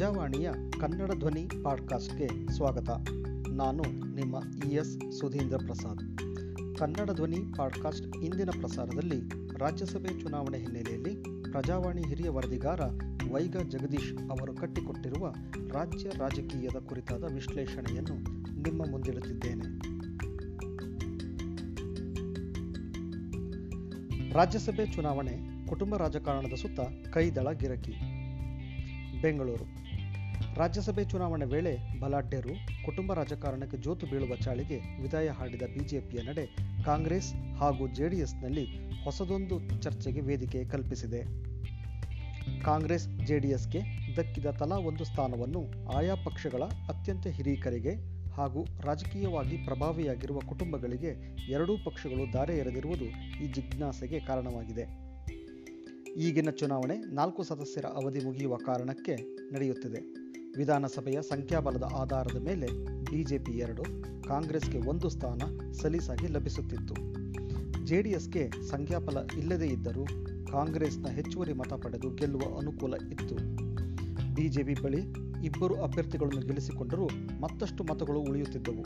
ಪ್ರಜಾವಾಣಿಯ ಕನ್ನಡ ಧ್ವನಿ ಪಾಡ್ಕಾಸ್ಟ್ಗೆ ಸ್ವಾಗತ. ನಾನು ನಿಮ್ಮ E S Sudhindra Prasad. Kannada Dhwani podcast ಇಂದಿನ ಪ್ರಸಾರದಲ್ಲಿ ರಾಜ್ಯಸಭೆ ಚುನಾವಣೆ ಹಿನ್ನೆಲೆಯಲ್ಲಿ ಪ್ರಜಾವಾಣಿ ಹಿರಿಯ ವರದಿಗಾರ ವೈಗ ಜಗದೀಶ್ ಅವರು ಕಟ್ಟಿಕೊಟ್ಟಿರುವ ರಾಜ್ಯ ರಾಜಕೀಯದ ಕುರಿತಾದ ವಿಶ್ಲೇಷಣೆಯನ್ನು ನಿಮ್ಮ ಮುಂದಿಡುತ್ತಿದ್ದೇನೆ. ರಾಜ್ಯಸಭೆ ಚುನಾವಣೆ ಕುಟುಂಬ ರಾಜಕಾರಣದ ಸುತ್ತ ಕೈದಳ ಗಿರಕಿ. ಬೆಂಗಳೂರು. ರಾಜ್ಯಸಭೆ ಚುನಾವಣೆ ವೇಳೆ ಬಲಾಢ್ಯರು ಕುಟುಂಬ ರಾಜಕಾರಣಕ್ಕೆ ಜೋತು ಬೀಳುವ ಚಾಳಿಗೆ ವಿದಾಯ ಹಾಡಿದ ಬಿಜೆಪಿಯ ನಡೆ ಕಾಂಗ್ರೆಸ್ ಹಾಗೂ ಜೆಡಿಎಸ್ನಲ್ಲಿ ಹೊಸದೊಂದು ಚರ್ಚೆಗೆ ವೇದಿಕೆ ಕಲ್ಪಿಸಿದೆ. ಕಾಂಗ್ರೆಸ್, ಜೆಡಿಎಸ್ಗೆ ದಕ್ಕಿದ ತಲಾ ಒಂದು ಸ್ಥಾನವನ್ನು ಆಯಾ ಪಕ್ಷಗಳ ಅತ್ಯಂತ ಹಿರಿಯಕರಿಗೆ ಹಾಗೂ ರಾಜಕೀಯವಾಗಿ ಪ್ರಭಾವಿಯಾಗಿರುವ ಕುಟುಂಬಗಳಿಗೆ ಎರಡೂ ಪಕ್ಷಗಳು ದಾರೆ ಎರೆದಿರುವುದು ಈ ಜಿಜ್ಞಾಸೆಗೆ ಕಾರಣವಾಗಿದೆ. ಈಗಿನ ಚುನಾವಣೆ ನಾಲ್ಕು ಸದಸ್ಯರ ಅವಧಿ ಮುಗಿಯುವ ಕಾರಣಕ್ಕೆ ನಡೆಯುತ್ತಿದೆ. ವಿಧಾನಸಭೆಯ ಸಂಖ್ಯಾಬಲದ ಆಧಾರದ ಮೇಲೆ ಬಿಜೆಪಿ ಎರಡು, ಕಾಂಗ್ರೆಸ್ಗೆ ಒಂದು ಸ್ಥಾನ ಸಲೀಸಾಗಿ ಲಭಿಸುತ್ತಿತ್ತು. ಜೆಡಿಎಸ್ಗೆ ಸಂಖ್ಯಾಬಲ ಇಲ್ಲದೇ ಇದ್ದರೂ ಕಾಂಗ್ರೆಸ್ನ ಹೆಚ್ಚುವರಿ ಮತ ಪಡೆದು ಗೆಲ್ಲುವ ಅನುಕೂಲ ಇತ್ತು. ಬಿಜೆಪಿ ಬಳಿ ಇಬ್ಬರು ಅಭ್ಯರ್ಥಿಗಳನ್ನು ಗೆಲ್ಲಿಸಿಕೊಂಡರೂ ಮತ್ತಷ್ಟು ಮತಗಳು ಉಳಿಯುತ್ತಿದ್ದವು.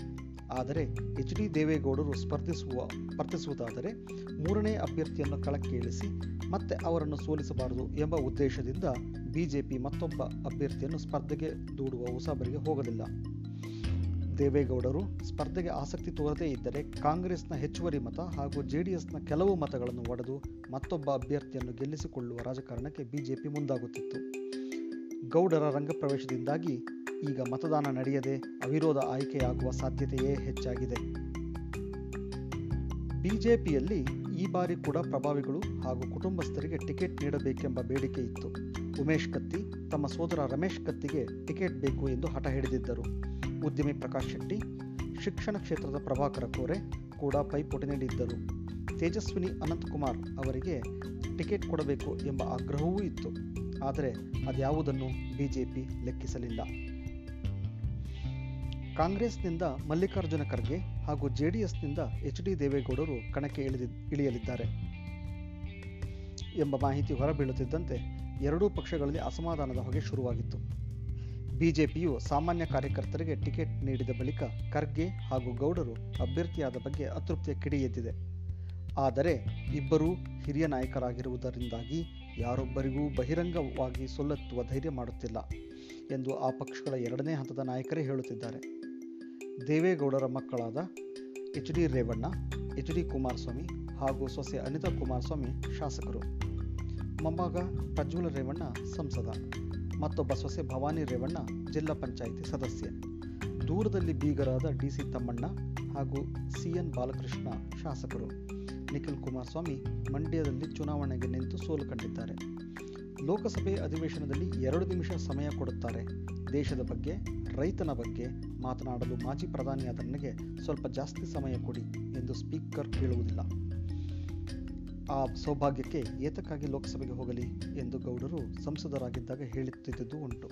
ಆದರೆ ಎಚ್ ಡಿ ದೇವೇಗೌಡರು ಸ್ಪರ್ಧಿಸುವ ಸ್ಪರ್ಧಿಸುವುದಾದರೆ ಮೂರನೇ ಅಭ್ಯರ್ಥಿಯನ್ನು ಕಳಕ್ಕೆ ಇಳಿಸಿ ಮತ್ತೆ ಅವರನ್ನು ಸೋಲಿಸಬಾರದು ಎಂಬ ಉದ್ದೇಶದಿಂದ ಬಿಜೆಪಿ ಮತ್ತೊಬ್ಬ ಅಭ್ಯರ್ಥಿಯನ್ನು ಸ್ಪರ್ಧೆಗೆ ದೂಡುವ ಹೊಸಬರಿಗೆ ಹೋಗಲಿಲ್ಲ. ದೇವೇಗೌಡರು ಸ್ಪರ್ಧೆಗೆ ಆಸಕ್ತಿ ತೋರದೇ ಇದ್ದರೆ ಕಾಂಗ್ರೆಸ್ನ ಹೆಚ್ಚುವರಿ ಮತ ಹಾಗೂ ಜೆಡಿಎಸ್ನ ಕೆಲವು ಮತಗಳನ್ನು ಒಡೆದು ಮತ್ತೊಬ್ಬ ಅಭ್ಯರ್ಥಿಯನ್ನು ಗೆಲ್ಲಿಸಿಕೊಳ್ಳುವ ರಾಜಕಾರಣಕ್ಕೆ ಬಿಜೆಪಿ ಮುಂದಾಗುತ್ತಿತ್ತು. ಗೌಡರ ರಂಗಪ್ರವೇಶದಿಂದಾಗಿ ಈಗ ಮತದಾನ ನಡೆಯದೆ ಅವಿರೋಧ ಆಯ್ಕೆಯಾಗುವ ಸಾಧ್ಯತೆಯೇ ಹೆಚ್ಚಾಗಿದೆ. ಬಿಜೆಪಿಯಲ್ಲಿ ಈ ಬಾರಿ ಕೂಡ ಪ್ರಭಾವಿಗಳು ಹಾಗೂ ಕುಟುಂಬಸ್ಥರಿಗೆ ಟಿಕೆಟ್ ನೀಡಬೇಕೆಂಬ ಬೇಡಿಕೆ ಇತ್ತು. ಉಮೇಶ್ ಕತ್ತಿ ತಮ್ಮ ಸೋದರ ರಮೇಶ್ ಕತ್ತಿಗೆ ಟಿಕೆಟ್ ಬೇಕು ಎಂದು ಹಠ ಹಿಡಿದಿದ್ದರು. ಉದ್ಯಮಿ ಪ್ರಕಾಶ್ ಶೆಟ್ಟಿ, ಶಿಕ್ಷಣ ಕ್ಷೇತ್ರದ ಪ್ರಭಾಕರ ಕೋರೆ ಕೂಡ ಪೈಪೋಟಿ ನೀಡಿದ್ದರು. ತೇಜಸ್ವಿನಿ ಅನಂತಕುಮಾರ್ ಅವರಿಗೆ ಟಿಕೆಟ್ ಕೊಡಬೇಕು ಎಂಬ ಆಗ್ರಹವೂ ಇತ್ತು. ಆದರೆ ಅದ್ಯಾವುದನ್ನು ಬಿಜೆಪಿ ಲೆಕ್ಕಿಸಲಿಲ್ಲ. ಕಾಂಗ್ರೆಸ್ನಿಂದ ಮಲ್ಲಿಕಾರ್ಜುನ ಖರ್ಗೆ ಹಾಗೂ ಜೆಡಿಎಸ್ನಿಂದ ಎಚ್ ಡಿ ದೇವೇಗೌಡರು ಕಣಕ್ಕೆ ಇಳಿದಿ ಇಳಿಯಲಿದ್ದಾರೆ. ಎಂಬ ಮಾಹಿತಿ ಹೊರಬೀಳುತ್ತಿದ್ದಂತೆ ಎರಡೂ ಪಕ್ಷಗಳಲ್ಲಿ ಅಸಮಾಧಾನದ ಹೊಗೆ ಶುರುವಾಗಿತ್ತು. ಬಿಜೆಪಿಯು ಸಾಮಾನ್ಯ ಕಾರ್ಯಕರ್ತರಿಗೆ ಟಿಕೆಟ್ ನೀಡಿದ ಬಳಿಕ ಖರ್ಗೆ ಹಾಗೂ ಗೌಡರು ಅಭ್ಯರ್ಥಿಯಾದ ಬಗ್ಗೆ ಅತೃಪ್ತಿಯ ಕಿಡಿ ಎದ್ದಿದೆ. ಆದರೆ ಇಬ್ಬರೂ ಹಿರಿಯ ನಾಯಕರಾಗಿರುವುದರಿಂದಾಗಿ ಯಾರೊಬ್ಬರಿಗೂ ಬಹಿರಂಗವಾಗಿ ಸೊಲ್ಲತ್ತುವ ಧೈರ್ಯ ಮಾಡುತ್ತಿಲ್ಲ ಎಂದು ಆ ಪಕ್ಷಗಳ ಎರಡನೇ ಹಂತದ ನಾಯಕರೇ ಹೇಳುತ್ತಿದ್ದಾರೆ. ದೇವೇಗೌಡರ ಮಕ್ಕಳಾದ H D Revanna, H D Kumaraswamy ಹಾಗೂ ಸೊಸೆ ಅನಿತಾ ಕುಮಾರಸ್ವಾಮಿ ಶಾಸಕರು. ಮೊಮ್ಮಗ ಪ್ರಜ್ವಲ ರೇವಣ್ಣ ಸಂಸದ, ಮತ್ತೊಬ್ಬ ಸೊಸೆ ಭವಾನಿ ರೇವಣ್ಣ ಜಿಲ್ಲಾ ಪಂಚಾಯಿತಿ ಸದಸ್ಯೆ. ದೂರದಲ್ಲಿ ಬೀಗರಾದ ಡಿ ಸಿ ತಮ್ಮಣ್ಣ ಹಾಗೂ ಸಿ ಎನ್ ಬಾಲಕೃಷ್ಣ ಶಾಸಕರು. ನಿಖಿಲ್ ಕುಮಾರಸ್ವಾಮಿ ಮಂಡ್ಯದಲ್ಲಿ ಚುನಾವಣೆಗೆ ನಿಂತು ಸೋಲು ಕಂಡಿದ್ದಾರೆ. ಲೋಕಸಭೆ ಅಧಿವೇಶನದಲ್ಲಿ ಎರಡು ನಿಮಿಷ ಸಮಯ ಕೊಡುತ್ತಾರೆ. ದೇಶದ ಬಗ್ಗೆ, ರೈತನ ಬಗ್ಗೆ ಮಾತನಾಡಲು ಮಾಜಿ ಪ್ರಧಾನಿಯಾದ ನನಗೆ ಸ್ವಲ್ಪ ಜಾಸ್ತಿ ಸಮಯ ಕೊಡಿ ಎಂದು ಸ್ಪೀಕರ್ ಕೇಳುವುದಿಲ್ಲ ಆ ಸೌಭಾಗ್ಯಕ್ಕೆ ಏತಕ್ಕಾಗಿ ಲೋಕಸಭೆಗೆ ಹೋಗಲಿ ಎಂದು ಗೌಡರು ಸಂಸದರಾಗಿದ್ದಾಗ ಹೇಳುತ್ತಿದ್ದುದು ಉಂಟು.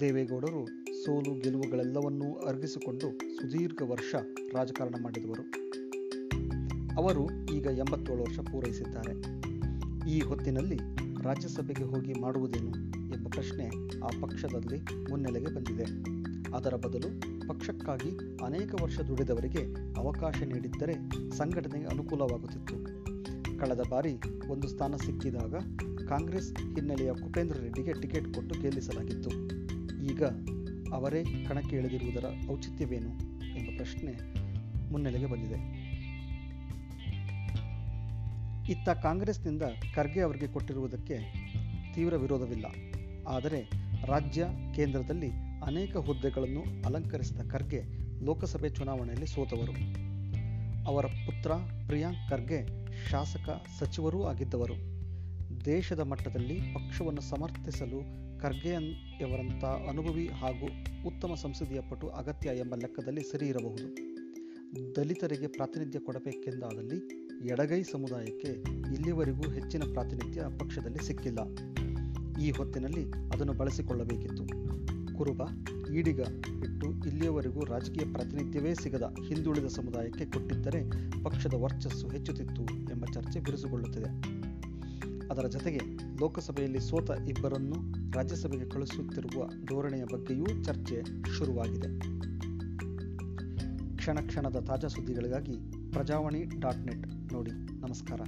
ದೇವೇಗೌಡರು ಸೋಲು ಗೆಲುವುಗಳೆಲ್ಲವನ್ನೂ ಅರ್ಗಿಸಿಕೊಂಡು ಸುದೀರ್ಘ ವರ್ಷ ರಾಜಕಾರಣ ಮಾಡಿದವರು. ಅವರು ಈಗ ಎಂಬತ್ತೇಳು ವರ್ಷ ಪೂರೈಸಿದ್ದಾರೆ. ಈ ಹೊತ್ತಿನಲ್ಲಿ ರಾಜ್ಯಸಭೆಗೆ ಹೋಗಿ ಮಾಡುವುದೇನು ಎಂಬ ಪ್ರಶ್ನೆ ಆ ಪಕ್ಷದಲ್ಲಿ ಮುನ್ನೆಲೆಗೆ ಬಂದಿದೆ. ಅದರ ಬದಲು ಪಕ್ಷಕ್ಕಾಗಿ ಅನೇಕ ವರ್ಷ ದುಡಿದವರಿಗೆ ಅವಕಾಶ ನೀಡಿದ್ದರೆ ಸಂಘಟನೆಗೆ ಅನುಕೂಲವಾಗುತ್ತಿತ್ತು. ಕಳೆದ ಬಾರಿ ಒಂದು ಸ್ಥಾನ ಸಿಕ್ಕಿದಾಗ ಕಾಂಗ್ರೆಸ್ ಹಿನ್ನೆಲೆಯ ಕುಪೇಂದ್ರ ರೆಡ್ಡಿಗೆ ಟಿಕೆಟ್ ಕೊಟ್ಟು ಗೆಲ್ಲಿಸಲಾಗಿತ್ತು. ಈಗ ಅವರೇ ಕಣಕ್ಕೆ ಇಳಿದಿರುವುದರ ಔಚಿತ್ಯವೇನು ಎಂಬ ಪ್ರಶ್ನೆ ಮುನ್ನೆಲೆಗೆ ಬಂದಿದೆ. ಇತ್ತ ಕಾಂಗ್ರೆಸ್ನಿಂದ ಖರ್ಗೆ ಅವರಿಗೆ ಕೊಟ್ಟಿರುವುದಕ್ಕೆ ತೀವ್ರ ವಿರೋಧವಿಲ್ಲ. ಆದರೆ ರಾಜ್ಯ ಕೇಂದ್ರದಲ್ಲಿ ಅನೇಕ ಹುದ್ದೆಗಳನ್ನು ಅಲಂಕರಿಸಿದ ಖರ್ಗೆ ಲೋಕಸಭೆ ಚುನಾವಣೆಯಲ್ಲಿ ಸೋತವರು. ಅವರ ಪುತ್ರ ಪ್ರಿಯಾಂಕ್ ಖರ್ಗೆ ಶಾಸಕ ಸಚಿವರೂ ಆಗಿದ್ದವರು. ದೇಶದ ಮಟ್ಟದಲ್ಲಿ ಪಕ್ಷವನ್ನು ಸಮರ್ಥಿಸಲು ಖರ್ಗೆಯವರಂಥ ಅನುಭವಿ ಹಾಗೂ ಉತ್ತಮ ಸಂಸದೀಯ ಪಟು ಅಗತ್ಯ ಎಂಬ ಲೆಕ್ಕದಲ್ಲಿ ಸರಿ ಇರಬಹುದು. ದಲಿತರಿಗೆ ಪ್ರಾತಿನಿಧ್ಯ ಕೊಡಬೇಕೆಂದಾದಲ್ಲಿ ಎಡಗೈ ಸಮುದಾಯಕ್ಕೆ ಇಲ್ಲಿವರೆಗೂ ಹೆಚ್ಚಿನ ಪ್ರಾತಿನಿಧ್ಯ ಪಕ್ಷದಲ್ಲಿ ಸಿಕ್ಕಿಲ್ಲ. ಈ ಹೊತ್ತಿನಲ್ಲಿ ಅದನ್ನು ಬಳಸಿಕೊಳ್ಳಬೇಕಿತ್ತು. ಕುರುಬ ಈಡಿಗ ಬಿಟ್ಟು ಇಲ್ಲಿಯವರೆಗೂ ರಾಜಕೀಯ ಪ್ರಾತಿನಿಧ್ಯವೇ ಸಿಗದ ಹಿಂದುಳಿದ ಸಮುದಾಯಕ್ಕೆ ಕೊಟ್ಟಿದ್ದರೆ ಪಕ್ಷದ ವರ್ಚಸ್ಸು ಹೆಚ್ಚುತ್ತಿತ್ತು ಎಂಬ ಚರ್ಚೆ ಬಿರುಸುಗೊಳ್ಳುತ್ತಿದೆ. ಅದರ ಜತೆಗೆ ಲೋಕಸಭೆಯಲ್ಲಿ ಸೋತ ಇಬ್ಬರನ್ನು ರಾಜ್ಯಸಭೆಗೆ ಕಳುಹಿಸುತ್ತಿರುವ ಧೋರಣೆಯ ಬಗ್ಗೆಯೂ ಚರ್ಚೆ ಶುರುವಾಗಿದೆ. ಕ್ಷಣ ಕ್ಷಣದ ತಾಜಾ ಸುದ್ದಿಗಳಿಗಾಗಿ ಪ್ರಜಾವಾಣಿ ಡಾಟ್ ನೆಟ್ ನೋಡಿ. ನಮಸ್ಕಾರ.